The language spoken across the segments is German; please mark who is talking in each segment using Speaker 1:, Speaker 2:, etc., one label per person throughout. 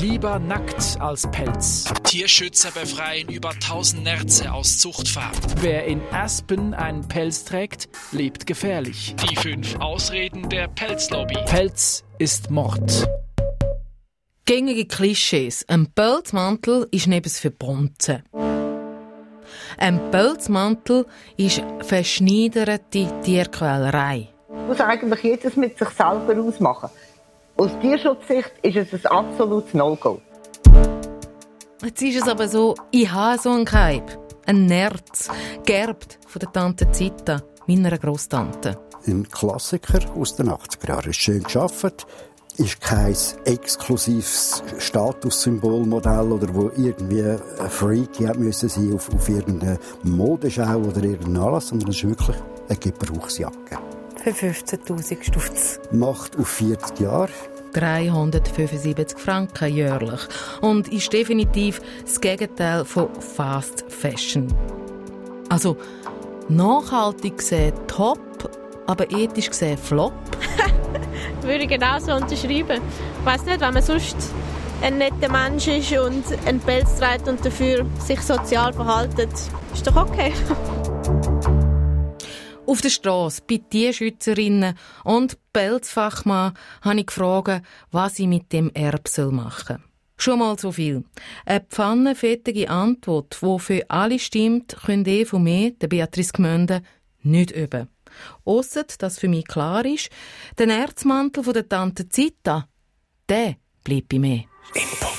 Speaker 1: Lieber nackt als Pelz.
Speaker 2: Tierschützer befreien über 1000 Nerze aus Zuchtfarm.
Speaker 1: Wer in Aspen einen Pelz trägt, lebt gefährlich.
Speaker 2: Die fünf Ausreden der Pelzlobby.
Speaker 1: Pelz ist Mord.
Speaker 3: Gängige Klischees. Ein Pelzmantel ist nebens für Bonzen. Ein Pelzmantel ist verschneiderte Tierquälerei.
Speaker 4: muss eigentlich jedes mit sich selber ausmachen. Aus Tierschutzsicht ist es ein absolutes No-Go.
Speaker 3: Jetzt ist es aber so, ich habe so einen Kaib. Ein Nerz, gerbt von der Tante Zita, meiner Großtante.
Speaker 5: Ein Klassiker aus den 80er Jahren. Ist schön geschafft, ist kein exklusives Statussymbolmodell oder wo irgendwie ein Freak hat müssen sein auf, auf irgendeine Modeschau oder irgendeinen Anlass, sondern es ist wirklich eine Gebrauchsjacke.
Speaker 6: Für 15.000 Stutz.
Speaker 5: Macht auf 40 Jahre.
Speaker 3: 375 Franken jährlich und ist definitiv das Gegenteil von Fast Fashion. Also nachhaltig gesehen top, aber ethisch gesehen flop.
Speaker 7: Würde ich genauso unterschreiben. Ich weiss nicht, wenn man sonst ein netter Mensch ist und einen Pelz trägt und dafür sich sozial verhaltet, ist doch okay.
Speaker 3: Auf der Straße bei Tierschützerinnen und Pelzfachmann habe ich gefragt, was ich mit dem Erb machen soll. Schon mal so viel. Eine pfannenfettige Antwort, die für alle stimmt, könnt ihr von mir, der Beatrice Gmünde, nicht üben. Ausser, dass für mich klar ist, der Erzmantel von der Tante Zita, der bleibt bei mir.
Speaker 2: Input.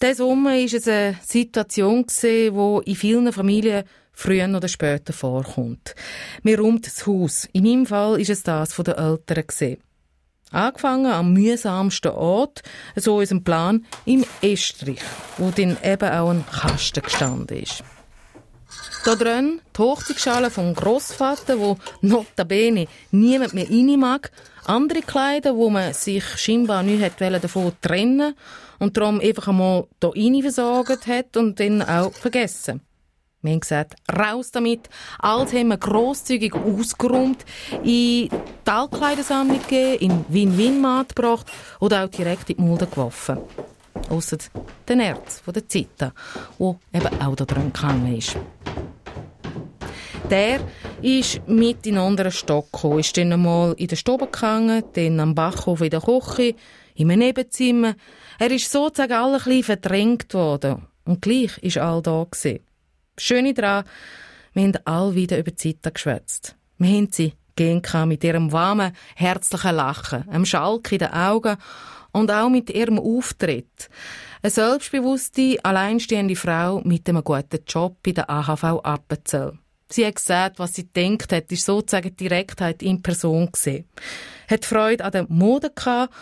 Speaker 3: Der Sommer war es eine Situation, die in vielen Familien früher oder später vorkommt. Mir räumt das Haus. In meinem Fall ist es das von den Eltern gesehen. Angefangen am mühsamsten Ort, so unserem Plan, im Estrich, wo dann eben auch ein Kasten gestanden ist. Da drin die Hochzeitsschale vom Grossvater, wo notabene niemand mehr rein mag, andere Kleider, wo man sich scheinbar nicht davon trennen und darum einfach einmal hier rein versorgt hat und dann auch vergessen. Wir haben gesagt, raus damit. Alles haben wir grosszügig ausgeräumt, in die Altkleidersammlung gegeben, in Win-Win-Mat gebracht oder auch direkt in die Mulde geworfen. Ausser den Erz von der Zita, wo eben auch da drin gehangen ist. Der ist mit in einen anderen Stock gekommen, ist dann einmal in der Stube gehangen, dann am Bachhof in der Küche, einem Nebenzimmer. Er ist sozusagen alle ein bisschen verdrängt worden. Und gleich ist all da gewesen. Schöne daran, wir haben alle wieder über die Zeit geschwätzt. Wir haben sie gehen mit ihrem warmen, herzlichen Lachen, einem Schalk in den Augen und auch mit ihrem Auftritt. Eine selbstbewusste, alleinstehende Frau mit einem guten Job bei der AHV Appenzell. Sie hat gesagt, was sie denkt hat, ist sozusagen Direktheit in Person gesehen. Hat Freude an der Mode gehabt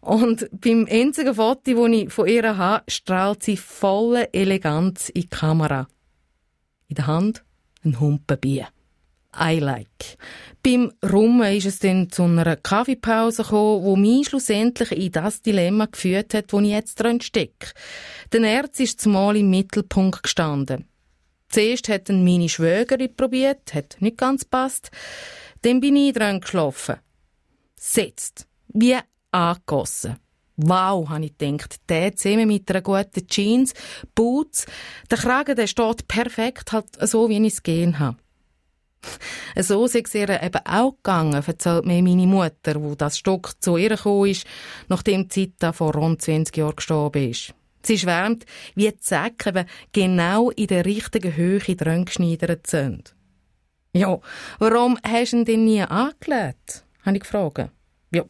Speaker 3: und beim einzigen Foto, das ich von ihr habe, strahlt sie volle Eleganz in die Kamera. In der Hand ein Humpenbier. I like. Beim Rummen ist es dann zu einer Kaffeepause gekommen, wo mich schlussendlich in das Dilemma geführt hat, wo ich jetzt drin stecke. Der Erz ist zumal im Mittelpunkt gestanden. Zuerst hat ihn meine Schwägerin probiert, hat nicht ganz passt. Dann bin ich dran geschlafen. Setzt. Wie angegossen. Wow, habe ich gedacht. Der zusammen mit einer guten Jeans, Boots. Der Kragen, der steht perfekt, halt so, wie ich es gehen habe. So es ihr eben auch gegangen, erzählt mir meine Mutter, wo das Stock zu ihr gekommen ist, nachdem Zita vor rund 20 Jahren gestorben ist. Sie schwärmt, wie die Säcke genau in der richtigen Höhe dran geschneidert sind. Ja, warum hast du ihn denn nie angelegt? habe ich gefragt. Ja,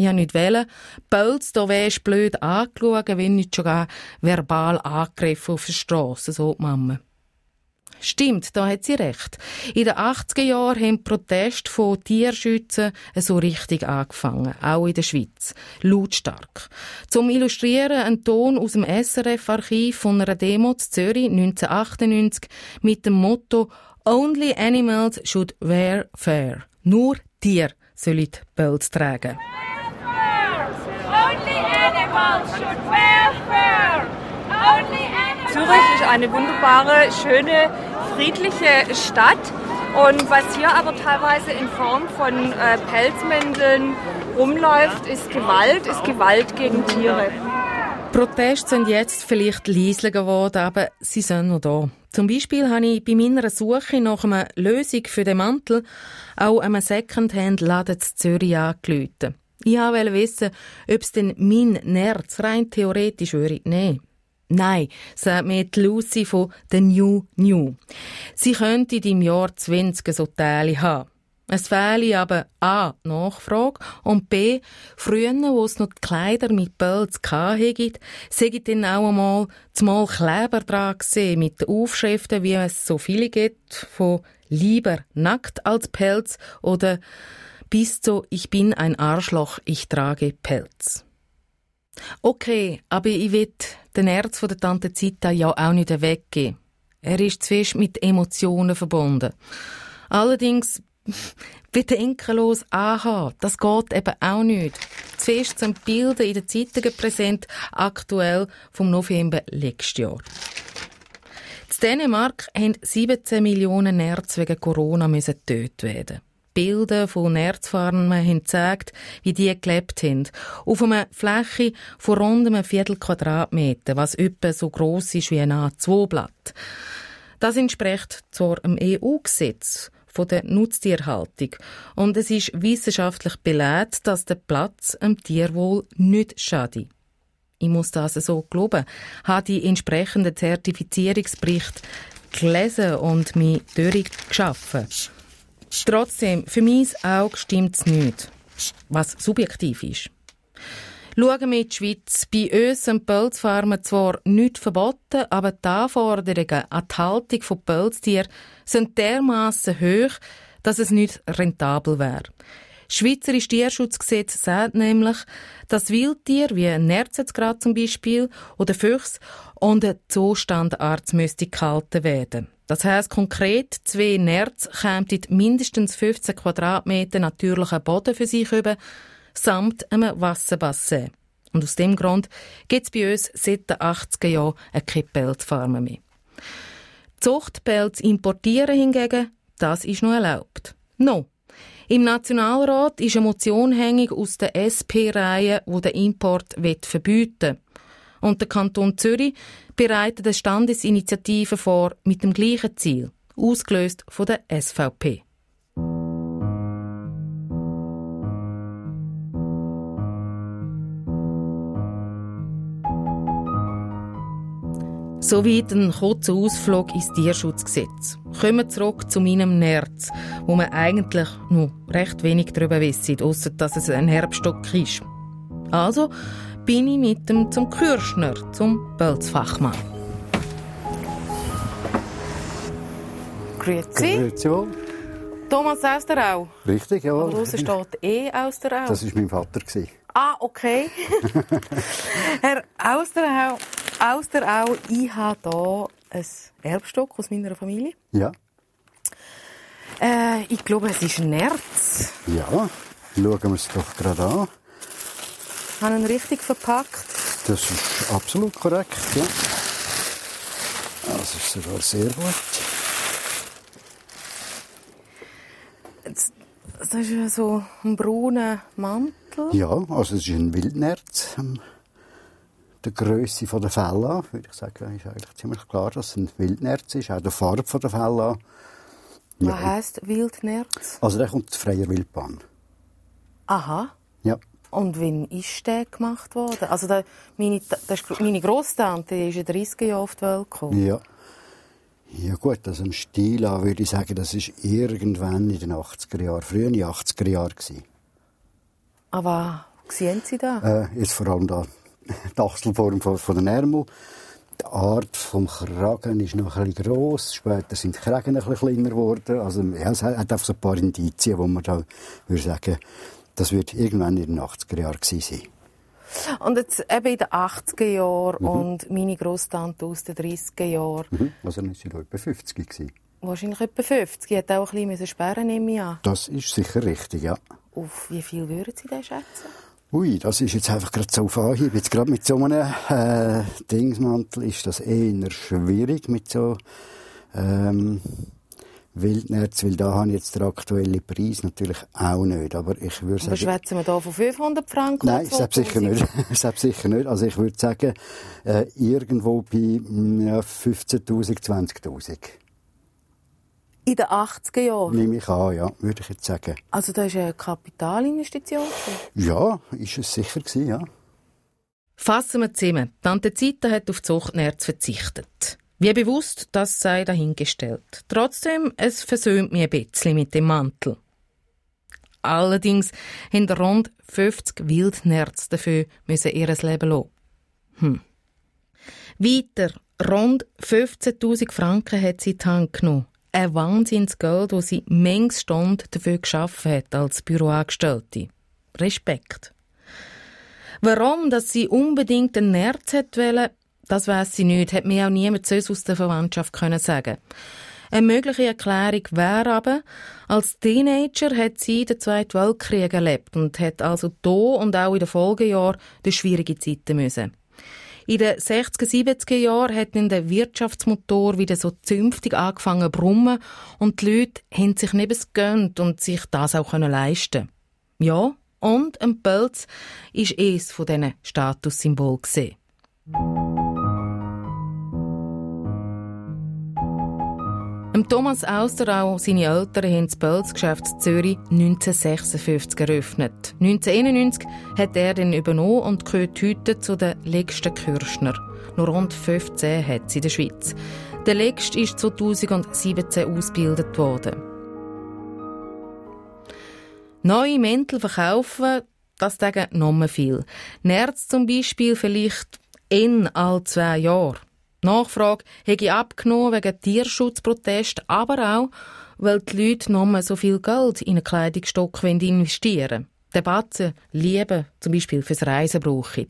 Speaker 3: ich habe nicht wählen. Pölz, da wärst blöd angeschaut, wenn nicht sogar verbal angegriffen auf der Straße, so die Mama. Stimmt, da hat sie recht. In den 80er Jahren haben Proteste von Tierschützen so richtig angefangen, auch in der Schweiz. Lautstark. Zum Illustrieren ein Ton aus dem SRF-Archiv von einer Demo zu Zürich 1998 mit dem Motto Only animals should wear fair. Nur Tiere sollen Pelz tragen.
Speaker 8: Only animals should wear fair. Only animals
Speaker 6: Zürich ist eine wunderbare, schöne, friedliche Stadt. Und was hier aber teilweise in Form von äh, Pelzmänteln rumläuft, ist Gewalt, ist Gewalt gegen Tiere.
Speaker 3: Proteste sind jetzt vielleicht leiser geworden, aber sie sind noch da. Zum Beispiel habe ich bei meiner Suche nach einer Lösung für den Mantel auch einem Secondhand-Laden in Zürich angerufen. Ich wollte wissen, ob es denn mein Nerz rein theoretisch würde nehmen. Nein, sagt mir die Lucy von The New New. Sie könnte im Jahr 20 so Teile haben. Es fehle aber A. Nachfrage und B. Früher, wo es noch die Kleider mit Pelz hatte, sei dann auch einmal zumal Kleber dran gesehen mit den Aufschriften, wie es so viele gibt, von lieber nackt als Pelz oder bis zu Ich bin ein Arschloch, ich trage Pelz. Okay, aber ich will den Erz von der Tante Zita ja auch nicht weggeben. Er ist zu mit Emotionen verbunden. Allerdings bedenkenlos anhaben. Das geht eben auch nicht. Zuerst zum Bilden in den Zeitungen präsent, aktuell vom November letztes Jahr. In Dänemark haben 17 Millionen Nerz wegen Corona getötet werden. Bilder von Nerzfarmen haben gezeigt, wie die gelebt haben. Auf einer Fläche von rund einem Viertel Quadratmeter, was etwa so gross ist wie ein A2-Blatt. Das entspricht zwar einem EU-Gesetz, von der Nutztierhaltung. Und es ist wissenschaftlich belegt, dass der Platz am Tierwohl nicht schadet. Ich muss das so glauben, habe die entsprechenden Zertifizierungsberichte gelesen und mich durchgeschaffen. Trotzdem, für mein Auge stimmt es nicht, was subjektiv ist. Schauen wir in die Schweiz. Bei uns sind Pelzfarmen zwar nicht verboten, aber die Anforderungen an die Haltung von Pelztieren sind dermaßen hoch, dass es nicht rentabel wäre. Das Schweizerische Tierschutzgesetz sagt nämlich, dass Wildtiere wie ein Nerzengrad zum Beispiel oder Füchse und ein Zustandarzt müsste gehalten werden. Das heißt konkret, zwei Nerz kämen mindestens 15 Quadratmeter natürlichen Boden für sich über, samt einem Wasserbassin. Und aus dem Grund gibt es bei uns seit den 80er Jahren keine Pelzfarmen mehr. Zuchtpelz importieren hingegen, das ist noch erlaubt. No. Im Nationalrat ist eine Motion hängig aus der SP-Reihe, wo den Import verbieten will. Und der Kanton Zürich bereitet eine Standesinitiative vor mit dem gleichen Ziel, ausgelöst von der SVP. Soweit ein kurzer Ausflug ins Tierschutzgesetz. Kommen wir zurück zu meinem Nerz, wo man eigentlich nur recht wenig darüber wissen, außer dass es ein Herbststock ist. Also bin ich mit dem zum Kürschner, zum Pelzfachmann.
Speaker 5: Grüezi. Grüezi wohl.
Speaker 3: Thomas aus der Au.
Speaker 5: Richtig, ja.
Speaker 3: Und draußen steht E aus der Au.
Speaker 5: Das war mein Vater.
Speaker 3: Ah, okay. Herr Austerau, Austerau, ich habe hier ein Erbstock aus meiner Familie.
Speaker 5: Ja.
Speaker 3: Äh, ich glaube, es ist ein Nerz.
Speaker 5: Ja, schauen wir es doch gerade an.
Speaker 3: Haben ihn richtig verpackt?
Speaker 5: Das ist absolut korrekt, ja. Das ist sogar sehr gut.
Speaker 3: Das ist ja so ein brauner Mantel.
Speaker 5: Ja, also es ist ein Wildnerz. Ähm, der Größe der Felle würde ich sagen, ist eigentlich ziemlich klar, dass es ein Wildnerz ist. Auch der Farbe der Felle
Speaker 3: Ja. Was heisst Wildnerz?
Speaker 5: Also der kommt aus freier Wildbahn.
Speaker 3: Aha.
Speaker 5: Ja.
Speaker 3: Und wann ist der gemacht worden? Also der, meine, das ist, meine Grosstante ist in den 30er Jahren auf die Welt gekommen.
Speaker 5: Ja. Ja gut, also im Stil an würde ich sagen, das ist irgendwann in den 80er Jahren, früher in den 80er Jahren gewesen.
Speaker 3: Aber was sehen Sie da?
Speaker 5: Äh, jetzt vor allem da die Achselform von, von den Ärmel. Die Art vom Kragen ist noch ein bisschen gross. Später sind die Kragen ein bisschen kleiner geworden. Also, ja, es hat einfach so ein paar Indizien, wo man da würde sagen, das wird irgendwann in den 80er Jahren sein.
Speaker 3: Und jetzt eben in den 80er Jahren mhm. und meine Großtante aus den 30er Jahren.
Speaker 5: Mhm. Also dann war sie etwa 50 gewesen.
Speaker 3: Wahrscheinlich etwa 50. Sie hat auch ein bisschen sperren, nehme ich an.
Speaker 5: Das ist sicher richtig, ja.
Speaker 3: Auf wie viel würden Sie denn schätzen?
Speaker 5: Ui, das ist jetzt einfach gerade so auf Anhieb. Jetzt gerade mit so einem äh, Dingsmantel ist das eher schwierig mit so ähm, Wildnerz, weil da habe ich jetzt den aktuellen Preis natürlich auch nicht. Aber ich würde sagen...
Speaker 3: Aber schwätzen wir da von 500 Franken?
Speaker 5: Nein, selbst sicher nicht. selbst sicher nicht. Also ich würde sagen, äh, irgendwo bei ja, 15'000, 20'000.
Speaker 3: In den 80er Jahren?
Speaker 5: Nehme ich an, ja, würde ich jetzt sagen.
Speaker 3: Also da ist eine Kapitalinvestition?
Speaker 5: Ja, ist es sicher gewesen, ja.
Speaker 3: Fassen wir zusammen. Tante Zita hat auf Zuchtnerz verzichtet. Wie bewusst, das sei dahingestellt. Trotzdem, es versöhnt mich ein bisschen mit dem Mantel. Allerdings haben rund 50 Wildnerz dafür müssen ihr Leben lassen. Hm. Weiter, rund 15.000 Franken hat sie in die Hand genommen. Ein Wahnsinnsgeld, das sie manches Stunde dafür geschaffen hat als Büroangestellte. Respekt. Warum, dass sie unbedingt ein Nerz wollte, das weiß sie nicht, hat mir auch niemand sonst aus der Verwandtschaft können sagen. Eine mögliche Erklärung wäre aber, als Teenager hat sie den Zweiten Weltkrieg erlebt und hat also da und auch in den Folgejahren durch schwierige Zeiten müssen. In den 60er, 70er Jahren hat dann der Wirtschaftsmotor wieder so zünftig angefangen zu brummen und die Leute haben sich nebens gönnt und sich das auch können leisten. Ja, und ein Pelz ist eines von diesen Statussymbolen gesehen. Thomas Austerau, seine Eltern haben das Pelzgeschäft Zürich 1956 eröffnet. 1991 hat er den übernommen und gehört heute zu den längsten Kürschner. Nur rund 15 hat sie in der Schweiz. Der längste ist 2017 ausgebildet worden. Neue Mäntel verkaufen, das sagen noch viel. Nerz zum Beispiel vielleicht in all zwei Jahre. Nachfrage hätte abgenommen wegen Tierschutzprotest, aber auch, weil die Leute noch mehr so viel Geld in einen Kleidungsstock investieren wollen. Debatten, Liebe, zum Beispiel fürs Reisen brauchen.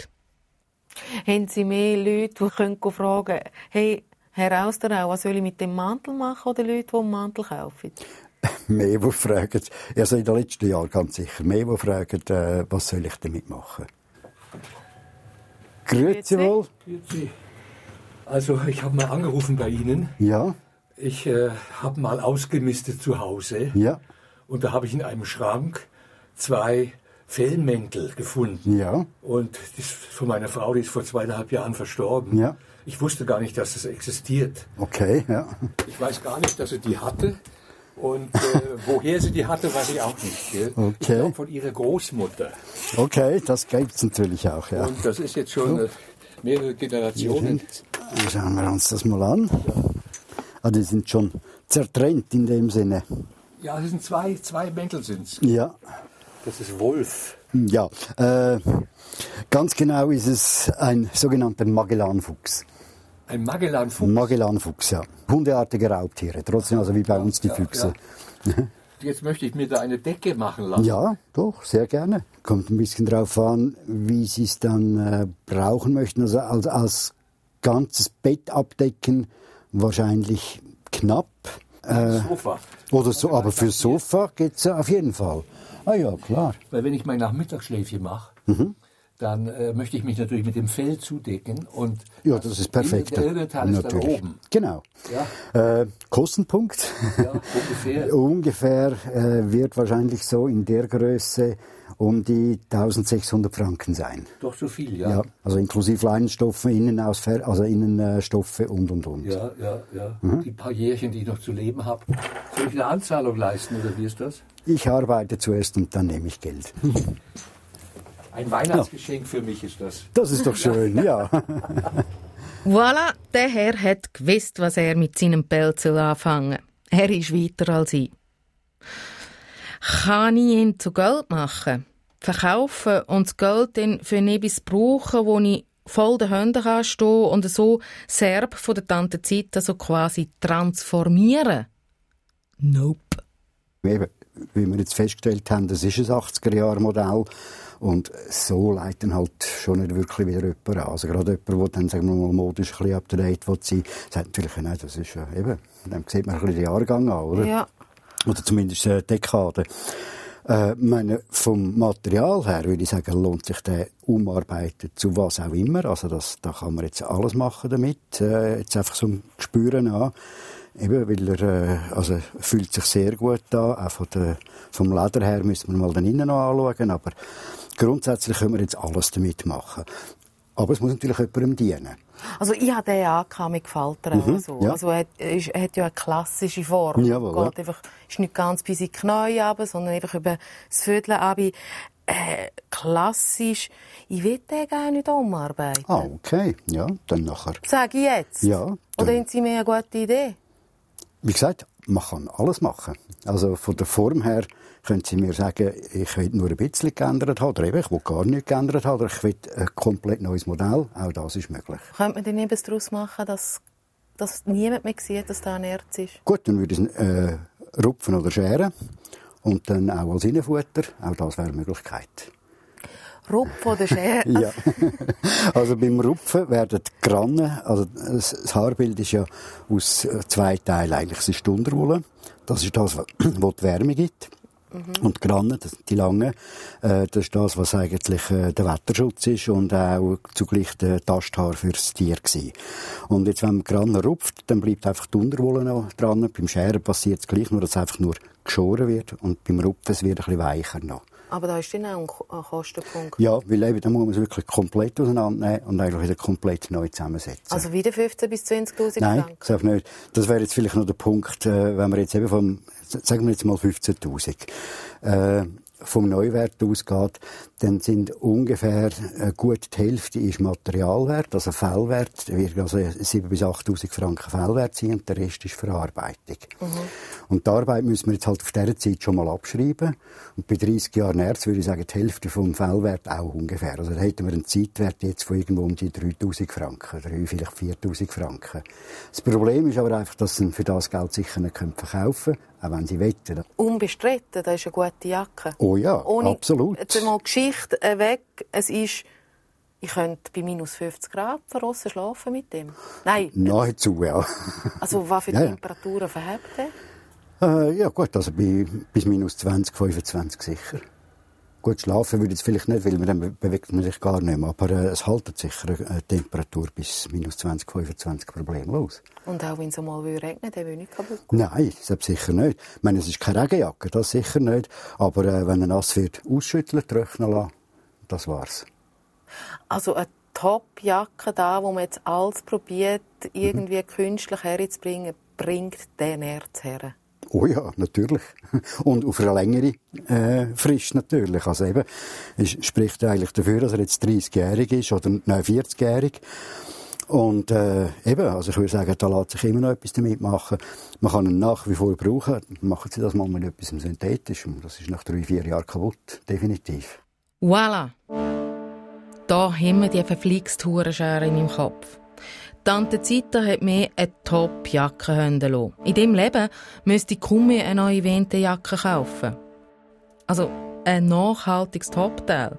Speaker 3: Haben Sie mehr Leute, die können fragen können, hey, Herr Austerau, was soll ich mit dem Mantel machen oder Leute, die einen Mantel kaufen?
Speaker 5: mehr, die fragen, also in den letzten Jahren ganz sicher, mehr, die fragen, äh, was soll ich damit machen? Grüezi wohl.
Speaker 9: Grüezi. Also ich habe mal angerufen bei Ihnen.
Speaker 5: Ja.
Speaker 9: Ich äh, habe mal ausgemistet zu Hause.
Speaker 5: Ja.
Speaker 9: Und da habe ich in einem Schrank zwei Fellmäntel gefunden.
Speaker 5: Ja.
Speaker 9: Und das von meiner Frau, die ist vor zweieinhalb Jahren verstorben.
Speaker 5: Ja.
Speaker 9: Ich wusste gar nicht, dass das existiert.
Speaker 5: Okay, ja.
Speaker 9: Ich weiß gar nicht, dass sie die hatte. Und äh, woher sie die hatte, weiß ich auch nicht. Gell?
Speaker 5: Okay.
Speaker 9: Ich glaube von ihrer Großmutter.
Speaker 5: Okay, das gibt es natürlich auch, ja.
Speaker 9: Und das ist jetzt schon äh, mehrere Generationen.
Speaker 5: Schauen wir uns das mal an. Ah, die sind schon zertrennt in dem Sinne.
Speaker 9: Ja, das sind zwei, zwei Mäntel sind's.
Speaker 5: Ja.
Speaker 9: Das ist Wolf.
Speaker 5: Ja, äh, ganz genau ist es ein sogenannter Magellanfuchs.
Speaker 9: Ein Magellanfuchs?
Speaker 5: Magellanfuchs, ja. Hundeartige Raubtiere, trotzdem also wie bei ja, uns die
Speaker 9: ja,
Speaker 5: Füchse.
Speaker 9: Ja. Jetzt möchte ich mir da eine Decke machen lassen.
Speaker 5: Ja, doch, sehr gerne. Kommt ein bisschen drauf an, wie Sie es dann äh, brauchen möchten. Also als, als ganzes Bett abdecken wahrscheinlich knapp.
Speaker 9: Äh, Sofa.
Speaker 5: Oder so, aber für Sofa geht es auf jeden Fall. Ah ja, klar.
Speaker 9: Weil wenn ich mein Nachmittagsschläfchen mache, mhm. Dann äh, möchte ich mich natürlich mit dem Fell zudecken und
Speaker 5: ja, das ist perfekt.
Speaker 9: Der Teil ist dann oben.
Speaker 5: Genau.
Speaker 9: Ja.
Speaker 5: Äh, Kostenpunkt
Speaker 9: ja, ungefähr,
Speaker 5: ungefähr äh, wird wahrscheinlich so in der Größe um die 1600 Franken sein.
Speaker 9: Doch so viel, ja.
Speaker 5: ja also inklusive Leinenstoffe, Innenausfer also Innenstoffe und und und.
Speaker 9: Ja, ja, ja. Mhm. Die paar Jährchen, die ich noch zu leben habe. Soll ich eine Anzahlung leisten oder wie ist das?
Speaker 5: Ich arbeite zuerst und dann nehme ich Geld.
Speaker 9: Ein Weihnachtsgeschenk ja. für mich ist das.
Speaker 5: Das ist doch schön, ja.
Speaker 3: Voilà, der Herr hat gewusst, was er mit seinem Pelz anfangen Er ist weiter als ich. Kann ich ihn zu Geld machen? verkaufen und das Geld dann für etwas brauchen, wo ich voll den Händen kann stehen und so Serb von der Tante Zeit so quasi transformieren? Nope.
Speaker 5: Eben, wie wir jetzt festgestellt haben, das ist ein 80er-Jahre-Modell und so leiten halt schon nicht wirklich wieder jemand an. Also gerade jemand, der dann, sagen wir mal, modisch ein bisschen up-to-date sein sagt natürlich, nein, das ist ja eben, dann sieht man ein bisschen den Jahrgang an, oder?
Speaker 3: Ja.
Speaker 5: Oder zumindest eine Dekade. Äh, meine, vom Material her würde ich sagen, lohnt sich der umarbeiten zu was auch immer. Also das, da kann man jetzt alles machen damit. Äh, jetzt einfach so ein Gespüren an. Eben, weil er äh, also fühlt sich sehr gut an. Auch von der, vom Leder her müssen wir mal dann innen noch anschauen. Aber grundsätzlich können wir jetzt alles damit machen. Aber es muss natürlich jemandem dienen.
Speaker 3: Also ich habe den ja mit Gefalter mhm, so. ja. Also er, ist, er, hat ja eine klassische Form.
Speaker 5: Jawohl,
Speaker 3: Geht ja. einfach, ist nicht ganz bis in die Knie runter, sondern einfach über das Viertel runter. Äh, klassisch. Ich will den gar nicht umarbeiten.
Speaker 5: Ah, okay. Ja, dann nachher.
Speaker 3: Sag ich jetzt?
Speaker 5: Ja.
Speaker 3: Oder haben Sie mir eine gute Idee?
Speaker 5: Wie gesagt, man kann alles machen. Also von der Form her können Sie mir sagen, ich will nur ein bisschen geändert haben, oder eben, ich will gar nicht geändert haben, oder ich will ein komplett neues Modell. Auch das ist möglich.
Speaker 3: Könnte man denn etwas daraus machen, dass, dass niemand mehr sieht, dass da ein Erz ist?
Speaker 5: Gut, dann würde ich es äh, rupfen oder scheren. Und dann auch als Innenfutter. Auch das wäre eine Möglichkeit.
Speaker 3: Rupfen oder Scheren?
Speaker 5: ja. Also beim Rupfen werden die Grannen, also das Haarbild ist ja aus zwei Teilen eigentlich. Es ist die Unterwolle. Das ist das, was die Wärme gibt. Mhm. Und die Grannen, die langen, äh, das ist das, was eigentlich äh, der Wetterschutz ist und auch zugleich der Tasthaar fürs Tier gewesen. Und jetzt, wenn man die Grannen rupft, dann bleibt einfach die Unterwolle noch dran. Beim Scheren passiert es gleich, nur dass es einfach nur geschoren wird und beim Rupfen es wird ein bisschen weicher noch.
Speaker 3: Aber da ist dann auch ein Kostenpunkt.
Speaker 5: Ja, weil eben, da muss man es wirklich komplett auseinandernehmen und eigentlich wieder komplett neu zusammensetzen.
Speaker 3: Also wieder 15.000 bis 20.000
Speaker 5: Nein, Franken? Nein, nicht. Das wäre jetzt vielleicht noch der Punkt, äh, wenn wir jetzt eben vom, sagen wir jetzt mal 15.000. Äh, vom Neuwert ausgeht, dann sind ungefähr äh, gut die Hälfte ist Materialwert, also Fellwert, wird also 7.000 bis 8.000 Franken Fellwert sein und der Rest ist Verarbeitung. Mhm. Und die Arbeit müssen wir jetzt halt auf dieser Zeit schon mal abschreiben. Und bei 30 Jahren Erz würde ich sagen, die Hälfte vom Fellwert auch ungefähr. Also da hätten wir einen Zeitwert jetzt von irgendwo um die 3.000 Franken, 3, vielleicht 4.000 Franken. Das Problem ist aber einfach, dass sie für das Geld sicher nicht verkaufen können auch wenn sie wetten.
Speaker 3: Unbestritten, das ist eine gute Jacke.
Speaker 5: Oh ja,
Speaker 3: Ohne,
Speaker 5: absolut.
Speaker 3: Jetzt mal äh, weg. Es ist, ich könnte bei minus 50 Grad draussen schlafen mit dem. Nein.
Speaker 5: Nahezu, ja.
Speaker 3: Also was für ja, Temperaturen verhebt
Speaker 5: er? Äh, ja gut, also bei, bis minus 20, 25 sicher. Gut, schlafen würde ich vielleicht nicht, weil man dann bewegt man sich gar nicht mehr. Aber äh, es haltet sicher eine Temperatur bis minus 20, 25 problemlos.
Speaker 3: Und auch wenn es mal regnet, dann will nicht kaputt
Speaker 5: gehen? Nein, das sicher nicht. Ich meine, es ist keine Regenjacke, das sicher nicht. Aber äh, wenn er nass wird, ausschütteln, trocknen lassen, das war's.
Speaker 3: Also eine Top-Jacke da, wo man jetzt alles probiert, irgendwie mhm. künstlich herzubringen, bringt den Erz her.
Speaker 5: Oh ja, natürlich. Und auf eine längere äh, Frist natürlich. Also eben, es spricht eigentlich dafür, dass er jetzt 30-jährig ist oder nein, 40-jährig. Und äh, eben, also ich würde sagen, da lässt sich immer noch etwas damit machen. Man kann ihn nach wie vor brauchen. Machen Sie das mal mit etwas Synthetischem. Das ist nach drei, vier Jahren kaputt, definitiv.
Speaker 3: Voilà. Da haben wir die verflixte in meinem Kopf. Tante Zita hat mir eine Top-Jacke lassen. In diesem Leben müsste ich kaum eine neue Winterjacke kaufen. Also ein nachhaltiges Topteil.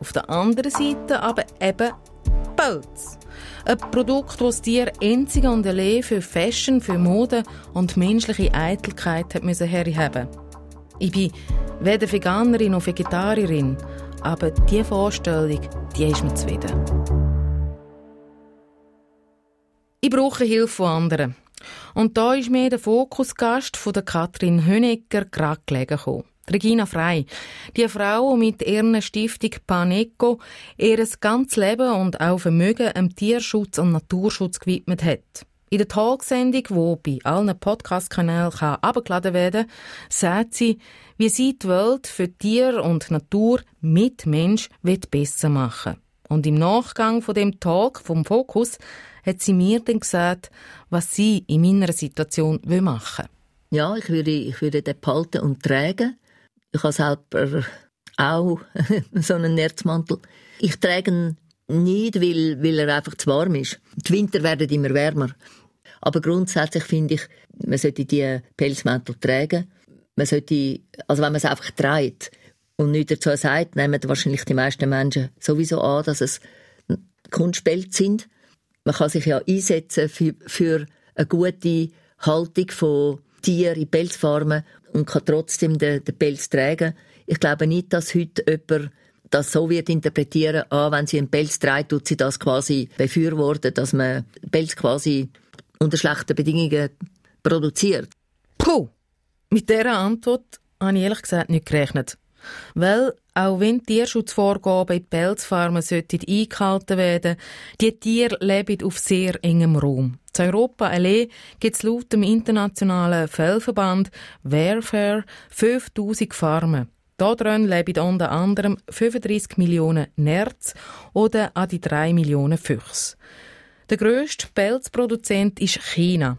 Speaker 3: Auf der anderen Seite aber eben Pelz. Ein Produkt, das dir einzig und allein für Fashion, für Mode und menschliche Eitelkeit hat müssen herhaben. Ich bin weder Veganerin noch Vegetarierin, aber diese Vorstellung, die ist mir zuwider. Ich brauche Hilfe von anderen. Und da ist mir der Fokusgast von der Katrin Hönecker gerade gelegen gekommen. Regina Frei. Die Frau, die mit ihrer Stiftung Paneco ihr ganzes Leben und auch Vermögen dem Tierschutz und Naturschutz gewidmet hat. In der Talksendung, die bei allen Podcast-Kanälen abgeladen werden kann, sagt sie, wie sie die Welt für Tier und Natur mit Mensch besser machen Und im Nachgang von dem Talk vom Fokus hat sie mir dann gesagt, was sie in meiner Situation machen will.
Speaker 10: Ja, ich würde, ich würde den behalten und tragen. Ich habe selber auch so einen Nerzmantel. Ich trage ihn nicht, weil, weil er einfach zu warm ist. Die Winter werden immer wärmer. Aber grundsätzlich finde ich, man sollte die Pelzmäntel tragen. Man sollte, also wenn man es einfach trägt und nicht dazu sagt, nehmen wahrscheinlich die meisten Menschen sowieso an, dass es Kunstpelz sind man kann sich ja einsetzen für, für eine gute Haltung von Tieren in Pelzfarmen und kann trotzdem den, den Pelz tragen. Ich glaube nicht, dass heute jemand das so wird interpretieren, ah, wenn sie einen Pelz trägt, tut sie das quasi befürworten, dass man Pelz quasi unter schlechten Bedingungen produziert.
Speaker 3: Puh, mit dieser Antwort habe ich ehrlich gesagt nicht gerechnet. Weil, auch wenn Tierschutzvorgaben in Pelzfarmen eingehalten werden die Tiere leben auf sehr engem Raum. In Europa allein gibt es laut dem internationalen Fellverband Warfare 5000 Farmen. Daran leben unter anderem 35 Millionen Nerz oder an die 3 Millionen Füchse. Der grösste Pelzproduzent ist China.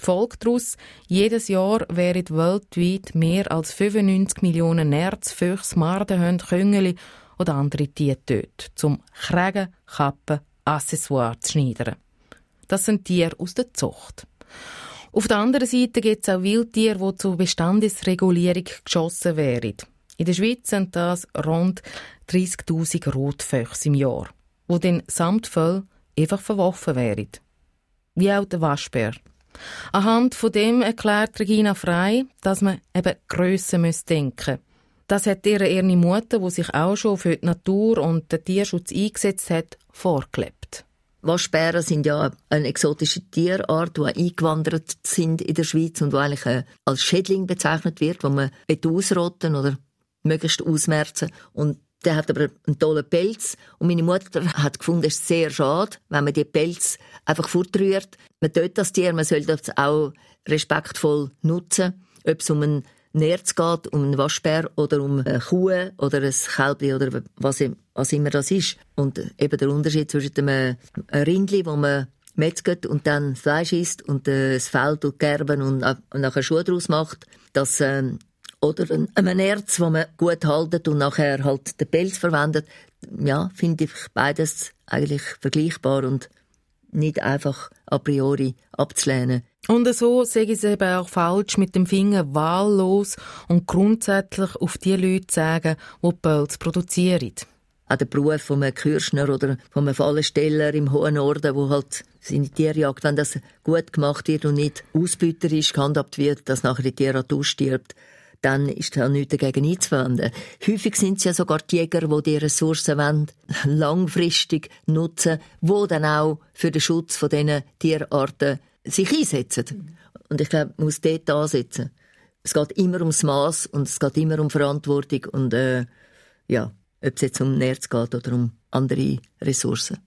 Speaker 3: Die Folge daraus, jedes Jahr werden weltweit mehr als 95 Millionen Nerz, Füchse, Mardenhunde, Küngeli oder andere Tiere tötet, zum Kragen, Kappen, Accessoires zu schneidern. Das sind Tiere aus der Zucht. Auf der anderen Seite gibt es auch Wildtiere, die zur Bestandesregulierung geschossen werden. In der Schweiz sind das rund 30.000 Rotfüchse im Jahr, die dann samt Fell einfach verworfen wären. Wie auch der Waschbär. Anhand von dem erklärt Regina Frei, dass man eben grösser denken muss. Das hat ihre ihre Mutter, die sich auch schon für die Natur und den Tierschutz eingesetzt hat, vorgelebt.
Speaker 10: Waschbären sind ja eine exotische Tierart, die eingewandert sind in der Schweiz und die eigentlich äh, als Schädling bezeichnet wird, wo man ausrotten oder möglichst ausmerzen. Und der hat aber einen tollen Pelz. Und meine Mutter hat gefunden, es ist sehr schade, wenn man die Pelz einfach fortrührt. Man tut das Tier, man soll das auch respektvoll nutzen. Ob es um einen Nerz geht, um einen Waschbär oder um eine Kuh oder ein Kälbchen oder was, was immer das ist. Und eben der Unterschied zwischen einem Rindli, wo man metzget und dann Fleisch isst und äh, das Fell gerben und, und nachher Schuhe daraus macht, das ähm, oder ein, Erz, wo man gut haltet und nachher halt den Pelz verwendet. Ja, finde ich beides eigentlich vergleichbar und nicht einfach a priori abzulehnen.
Speaker 3: Und so sage ich es eben auch falsch, mit dem Finger wahllos und grundsätzlich auf die Leute zu sagen, die Pelz produzieren.
Speaker 10: Auch der Beruf von einem Kürschner oder von einem Fallensteller im hohen Norden, wo halt seine Tierjagd, wenn das gut gemacht wird und nicht ausbüterisch gehandhabt wird, dass nachher die Tiere ausstirbt, dann ist da nichts dagegen einzuwenden. Häufig sind es ja sogar die Jäger, die die Ressourcen wollen, langfristig nutzen, wo dann auch für den Schutz von diesen Tierarten sich einsetzen. Und ich glaube, man muss dort ansetzen. Es geht immer ums Maß und es geht immer um Verantwortung und äh, ja, ob es jetzt um Nerz geht oder um andere Ressourcen.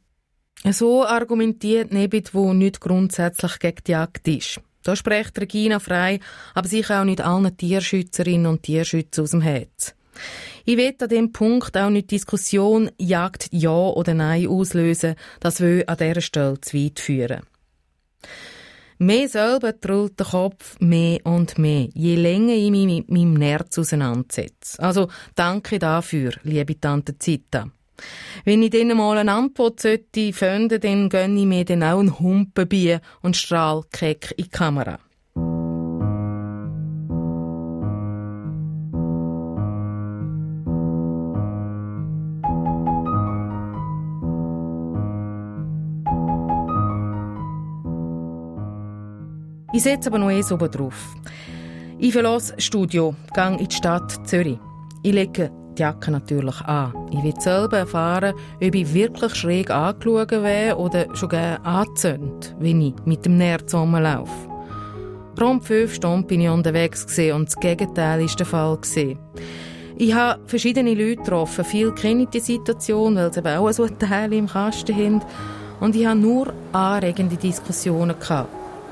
Speaker 3: So argumentiert Nebit, wo nicht grundsätzlich gegen die Jagd ist. Da spricht Regina frei, aber sicher auch nicht allen Tierschützerinnen und Tierschützer aus dem Herz. Ich will an dem Punkt auch nicht Diskussion Jagd ja oder nein auslösen, das will an dieser Stelle zu weit führen. Mehr selber trollt der Kopf mehr und mehr, je länger ich mich mit meinem Nerz auseinandersetze. Also danke dafür, liebe Tante Zita. Wenn ich denen mal eine Antwort sollte finden, dann gönne ich mir dann auch ein Humpenbier und strahl keck in die Kamera. Ich setze aber noch eins oben drauf. Ich verlasse das Studio, gehe in die Stadt Zürich. Ich lege die Jacke natürlich an. Ich will selber erfahren, ob ich wirklich schräg angeschaut werde oder schon gerne angezündet, wenn ich mit dem Nerz rumlaufe. Rund fünf Stunden bin ich unterwegs und das Gegenteil war der Fall. Ich habe verschiedene Leute getroffen. Viele kennen die Situation, weil sie eben auch so einen Teil im Kasten haben. Und ich habe nur anregende Diskussionen gehabt.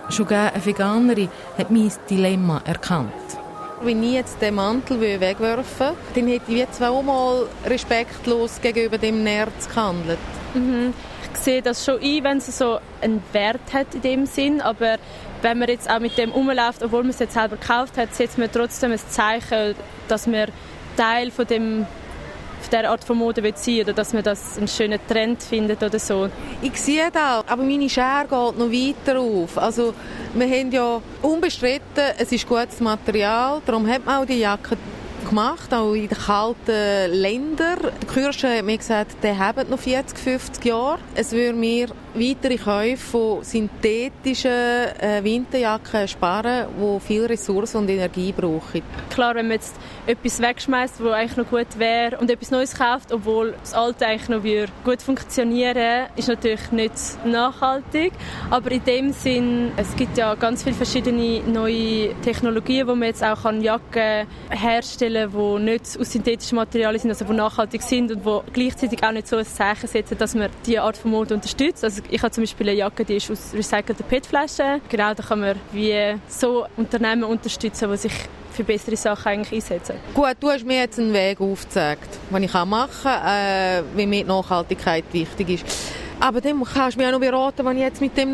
Speaker 3: Schon eine Veganerin hat mein Dilemma erkannt. Wenn ich jetzt den Mantel wegwerfen will, dann hätte ich zweimal respektlos gegenüber dem Nerz gehandelt.
Speaker 7: Mhm. Ich sehe das schon ein, wenn es so einen Wert hat in dem Sinn, aber wenn man jetzt auch mit dem umläuft, obwohl man es jetzt selber gekauft hat, setzt man trotzdem ein Zeichen, dass man Teil von dem der Art von Mode sein oder dass man das einen schönen Trend findet oder so.
Speaker 3: Ich sehe das, aber meine Schere geht noch weiter auf. Also wir haben ja unbestritten, es ist gutes Material, darum hat man auch die Jacke gemacht, auch in den kalten Ländern. Der Kürsche hat mir gesagt, der hat noch 40, 50 Jahre. Es würde mir weitere Käufe von synthetischen äh, Winterjacken sparen, die viel Ressourcen und Energie brauchen.
Speaker 7: Klar, wenn man jetzt etwas wegschmeißt, was eigentlich noch gut wäre und etwas Neues kauft, obwohl das Alte eigentlich noch gut funktionieren ist natürlich nicht nachhaltig. Aber in dem Sinn, es gibt ja ganz viele verschiedene neue Technologien, wo man jetzt auch Jacken herstellen kann, die nicht aus synthetischen Materialien sind, also die nachhaltig sind und die gleichzeitig auch nicht so ein Zeichen setzen, dass man diese Art von Mode unterstützt. Also ich habe zum Beispiel eine Jacke, die ist aus recycelten PET-Flaschen. Genau, da kann man wie so Unternehmen unterstützen, die sich für bessere Sachen eigentlich einsetzen.
Speaker 3: Gut, du hast mir jetzt einen Weg aufgezeigt, den ich machen kann, äh, wie mir Nachhaltigkeit wichtig ist. Aber dann kannst du mir auch noch beraten, was ich jetzt mit dem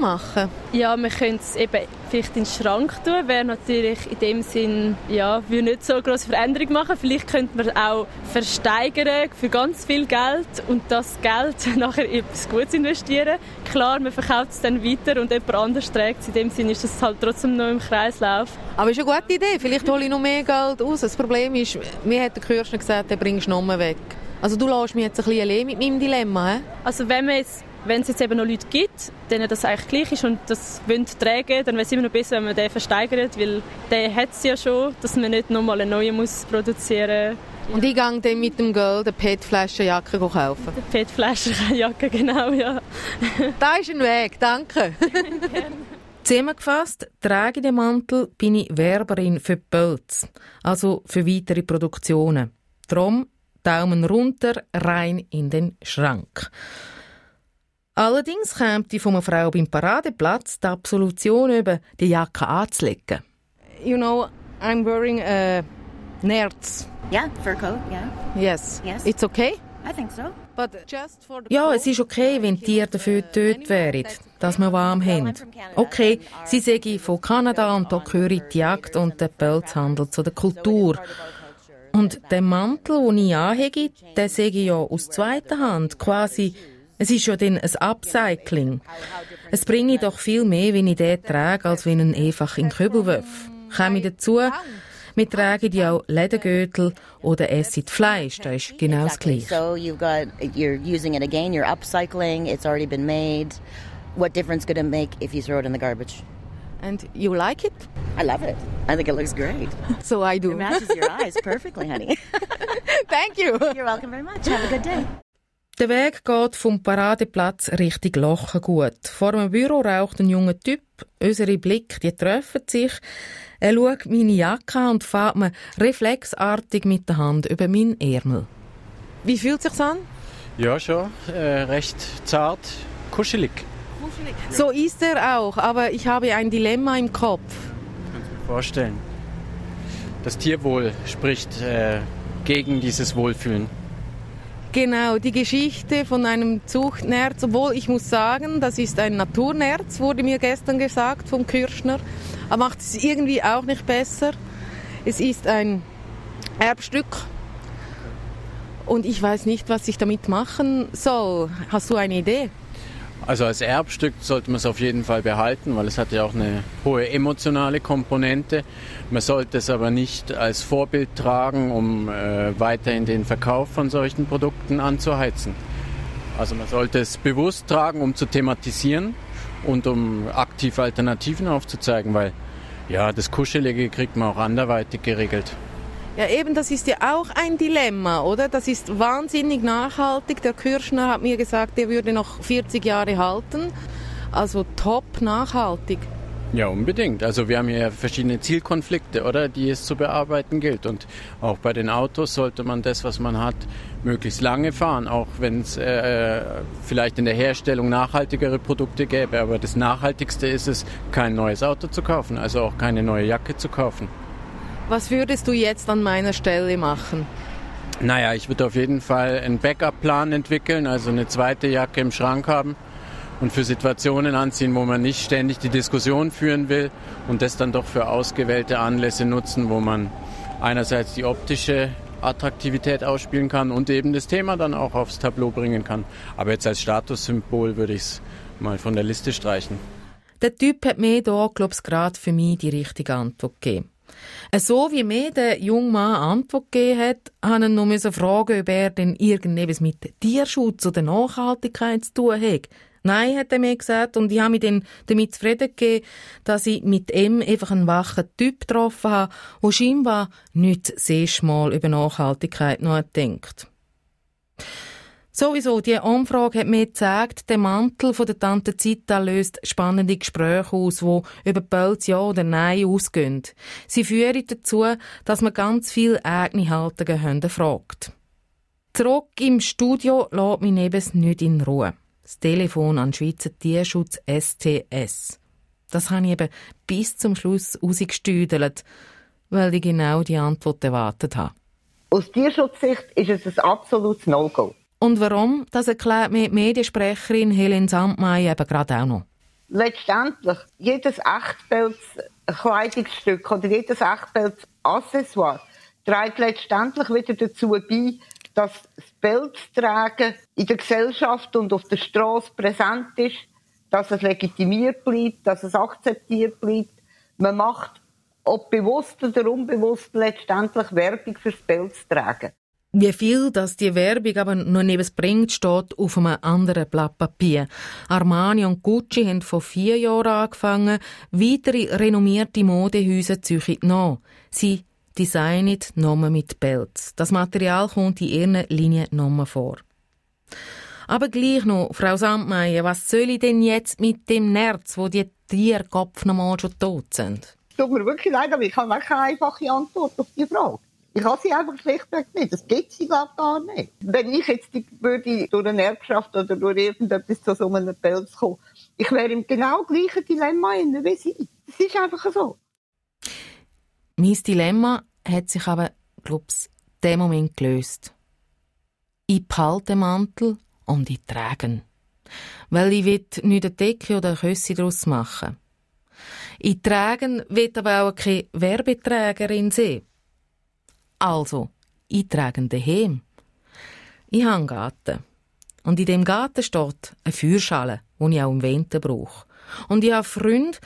Speaker 3: machen
Speaker 7: Ja, wir können es eben vielleicht in den Schrank tun. Wäre natürlich in dem Sinn, ja, würde nicht so eine grosse Veränderung machen. Vielleicht könnte man auch versteigern für ganz viel Geld und das Geld nachher in etwas Gutes investieren. Klar, man verkauft es dann weiter und jemand anderes trägt es. In dem Sinn ist das halt trotzdem noch im Kreislauf.
Speaker 3: Aber ist eine gute Idee. Vielleicht hole ich noch mehr Geld raus. Das Problem ist, mir hat der Kürschner gesagt, den bringst du noch mehr weg. Also du lässt mich jetzt ein bisschen allein mit meinem Dilemma, he?
Speaker 7: Also wenn man jetzt wenn es jetzt eben noch Leute gibt, denen das eigentlich gleich ist und das wollen tragen, dann wäre es immer noch besser, wenn man den versteigert, weil der hat es ja schon, dass man nicht nochmal eine neue muss produzieren
Speaker 3: muss. Und ich gehe dann mit dem Geld eine PET-Flaschenjacke kaufen? Eine
Speaker 7: PET-Flaschenjacke, genau, ja.
Speaker 3: da ist ein Weg, danke. Zusammengefasst, trage den Mantel, bin ich Werberin für Pölz, also für weitere Produktionen. Darum Daumen runter, rein in den Schrank. Allerdings kommt die von einer Frau beim Paradeplatz die Absolution über die Jacke anzulegen. You know, I'm wearing a Nerz.
Speaker 11: Yeah, fur coat, yeah.
Speaker 3: Yes. yes. It's okay?
Speaker 11: I think so.
Speaker 3: Ja, es ist okay, wenn die Tiere dafür getötet wären, dass wir warm haben. Okay, sie sagen von Kanada und da gehören die Jagd und der Pelzhandel zu der Kultur. Und der Mantel, den ich anhege, den sehe ich ja aus zweiter Hand, quasi. Es ist ja dann ein Upcycling. Es bringe doch viel mehr, wenn ich den trage, als wenn ich ihn einfach in den Kübel wirf. Komme dazu, wir tragen ja auch Ledergürtel oder essen Fleisch, das ist genau das Gleiche.
Speaker 11: So you've got, you're using it again, you're upcycling, it's already been made. What difference could it make if you throw it in the garbage?
Speaker 3: And you like it?
Speaker 11: I love it. I think it looks great.
Speaker 3: So I do.
Speaker 11: It matches your eyes perfectly, honey.
Speaker 3: Thank you.
Speaker 11: You're welcome very much. Have a good day.
Speaker 3: Der Weg geht vom Paradeplatz Richtung Lochengut. Vor dem Büro raucht ein junger Typ. Unsere Blicke, die treffen sich. Er schaut meine Jacke an und fährt mir reflexartig mit der Hand über meinen Ärmel. Wie fühlt es sich an?
Speaker 12: Ja, schon. Äh, recht zart, kuschelig.
Speaker 3: So ist er auch, aber ich habe ein Dilemma im Kopf.
Speaker 12: Kannst du mir vorstellen. Das Tierwohl spricht äh, gegen dieses Wohlfühlen.
Speaker 3: Genau, die Geschichte von einem Zuchtnerz, obwohl ich muss sagen, das ist ein Naturnerz, wurde mir gestern gesagt vom Kirschner, aber macht es irgendwie auch nicht besser. Es ist ein Erbstück und ich weiß nicht, was ich damit machen soll. Hast du eine Idee?
Speaker 12: Also als Erbstück sollte man es auf jeden Fall behalten, weil es hat ja auch eine hohe emotionale Komponente. Man sollte es aber nicht als Vorbild tragen, um äh, weiterhin den Verkauf von solchen Produkten anzuheizen. Also man sollte es bewusst tragen, um zu thematisieren und um aktiv Alternativen aufzuzeigen, weil ja, das Kuschelige kriegt man auch anderweitig geregelt.
Speaker 3: Ja, eben, das ist ja auch ein Dilemma, oder? Das ist wahnsinnig nachhaltig. Der Kirschner hat mir gesagt, der würde noch 40 Jahre halten. Also top nachhaltig.
Speaker 12: Ja, unbedingt. Also wir haben hier verschiedene Zielkonflikte, oder, die es zu bearbeiten gilt. Und auch bei den Autos sollte man das, was man hat, möglichst lange fahren, auch wenn es äh, vielleicht in der Herstellung nachhaltigere Produkte gäbe. Aber das Nachhaltigste ist es, kein neues Auto zu kaufen, also auch keine neue Jacke zu kaufen.
Speaker 3: Was würdest du jetzt an meiner Stelle machen?
Speaker 12: Naja, ich würde auf jeden Fall einen Backup-Plan entwickeln, also eine zweite Jacke im Schrank haben und für Situationen anziehen, wo man nicht ständig die Diskussion führen will und das dann doch für ausgewählte Anlässe nutzen, wo man einerseits die optische Attraktivität ausspielen kann und eben das Thema dann auch aufs Tableau bringen kann. Aber jetzt als Statussymbol würde ich es mal von der Liste streichen.
Speaker 3: Der Typ hat mir da, glaube ich, gerade für mich die richtige Antwort gegeben. So wie mir der junge Mann Antwort gegeben hat, habe ich noch fragen, ob er denn irgendetwas mit Tierschutz oder Nachhaltigkeit zu tun hat. Nein, hat er mir gesagt, und ich habe mich dann damit zufrieden gegeben, dass ich mit ihm einfach einen wachen Typ getroffen habe, der scheinbar nicht sehr schmal über Nachhaltigkeit noch denkt. Sowieso, die Umfrage hat mir gezeigt, der Mantel von der Tante Zita löst spannende Gespräche aus, wo über Pelz ja oder nein ausgehen. Sie führen dazu, dass man ganz viele eigene Haltungen fragt. Zurück im Studio lässt mich nebens nicht in Ruhe. Das Telefon an Schweizer Tierschutz STS. Das habe ich eben bis zum Schluss rausgestüdelt, weil ich genau die Antwort erwartet habe.
Speaker 4: Aus Tierschutzsicht ist es ein absolutes No-Go.
Speaker 3: Und warum? Das erklärt mir die Mediensprecherin Helen Sandmeier eben gerade auch noch.
Speaker 4: Letztendlich, jedes Echtpelz-Kleidungsstück oder jedes Echtpelz-Accessoire trägt letztendlich wieder dazu bei, dass das Pelztragen in der Gesellschaft und auf der Straße präsent ist, dass es legitimiert bleibt, dass es akzeptiert bleibt. Man macht, ob bewusst oder unbewusst, letztendlich Werbung fürs Pelztragen.
Speaker 3: Wie viel dass die Werbung aber noch neben bringt, steht auf einem anderen Blatt Papier. Armani und Gucci haben vor vier Jahren angefangen, weitere renommierte Modehäuser züchen nach. Sie designen Nomen mit Pelz. Das Material kommt in ihren Linien Nomen vor. Aber gleich noch, Frau Sandmeier, was soll ich denn jetzt mit dem Nerz, wo die Tierkopf noch mal schon tot sind?
Speaker 4: Tut mir wirklich leid, aber ich habe keine einfache Antwort auf die Frage. Ich habe sie einfach schlichtweg nicht. Das gibt sie, glaube gar nicht. Wenn ich jetzt die, würde durch eine Erbschaft oder durch irgendetwas zu so einem Pelz kommen, ich wäre im genau gleichen Dilemma inne wie sie. Das ist einfach so.
Speaker 3: Mein Dilemma hat sich aber, glaub's, dem Moment gelöst. Ich behalte den Mantel und ich trage ihn. Weil ich will nicht eine Decke oder ein Küsse daraus machen. Ich trage will aber auch keine Werbeträgerin sein. Also, ich trage. Ich habe einen Garten. Und in dem Garten steht eine Feuerschale, die ich auch im Winter brauche. Und ich habe Freunde,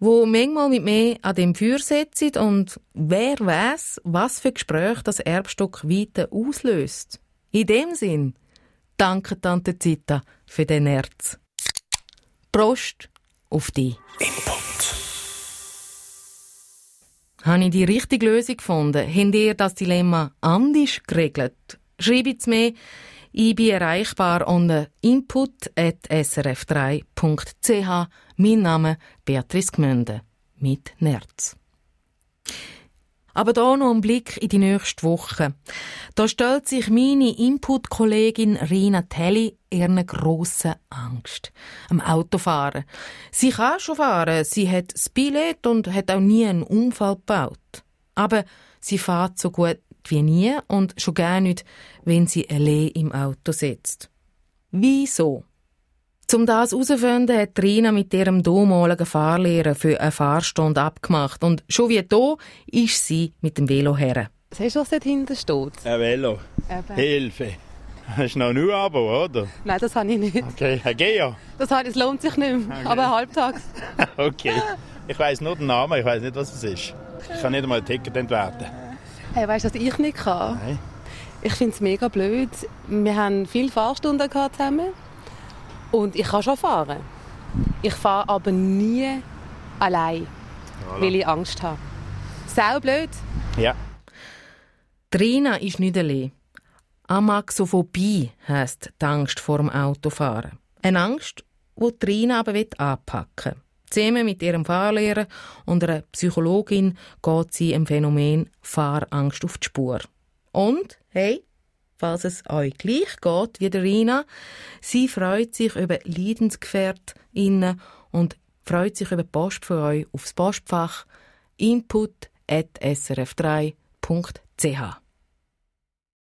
Speaker 3: die manchmal mit mir an dem Feuer sitzen und wer weiß, was für Gespräche das Erbstock weiter auslöst. In dem Sinn, danke Tante Zita für den Herz. Prost auf dich.
Speaker 1: Input.
Speaker 3: Habe ich die richtige Lösung gefunden? Habt ihr das Dilemma anders geregelt? Schreibt mir. Ich bin erreichbar unter input.srf3.ch. Mein Name Beatrice Gmünde. Mit Nerz. Aber da noch ein Blick in die nächste Woche. Da stellt sich meine Input-Kollegin Rina Telly ihre grosse Angst. Am Autofahren. Sie kann schon fahren, sie hat das Billett und hat auch nie einen Unfall gebaut. Aber sie fährt so gut wie nie und schon gar nicht, wenn sie allein im Auto sitzt. Wieso? Um das herauszufinden, hat Rina mit ihrem damaligen Fahrlehrer für eine Fahrstunde abgemacht. Und schon wie da ist sie mit dem Velo her.
Speaker 13: Siehst du, was dort hinten steht?
Speaker 14: Ein Velo.
Speaker 13: Eben.
Speaker 14: Hilfe. Hast du noch nur Abo, oder?
Speaker 13: Nein, das habe ich nicht.
Speaker 14: Okay, ein Geo.
Speaker 13: Das, habe ich, das lohnt sich nicht mehr.
Speaker 14: Okay.
Speaker 13: Aber halbtags.
Speaker 14: Okay. Ich weiss nur den Namen, ich weiss nicht, was es ist. Ich kann nicht einmal ein Ticket entwerten.
Speaker 13: Hey, weißt du, was ich nicht kann?
Speaker 14: Nein.
Speaker 13: Ich finde es mega blöd. Wir haben viele Fahrstunden gehabt zusammen. Und ich kann schon fahren. Ich fahre aber nie allein,
Speaker 14: Voilà.
Speaker 13: weil ich Angst habe. Sau blöd.
Speaker 14: Ja.
Speaker 3: Trina ist nicht allein. Amaxophobie heisst die Angst vor dem Autofahren. Eine Angst, die Trina aber anpacken will. Zusammen mit ihrem Fahrlehrer und einer Psychologin geht sie im Phänomen Fahrangst auf die Spur. Und, hey, falls es euch gleich geht wie der Rina, sie freut sich über LeidensgefährtInnen und freut sich über Post von euch aufs Postfach input.srf3.ch.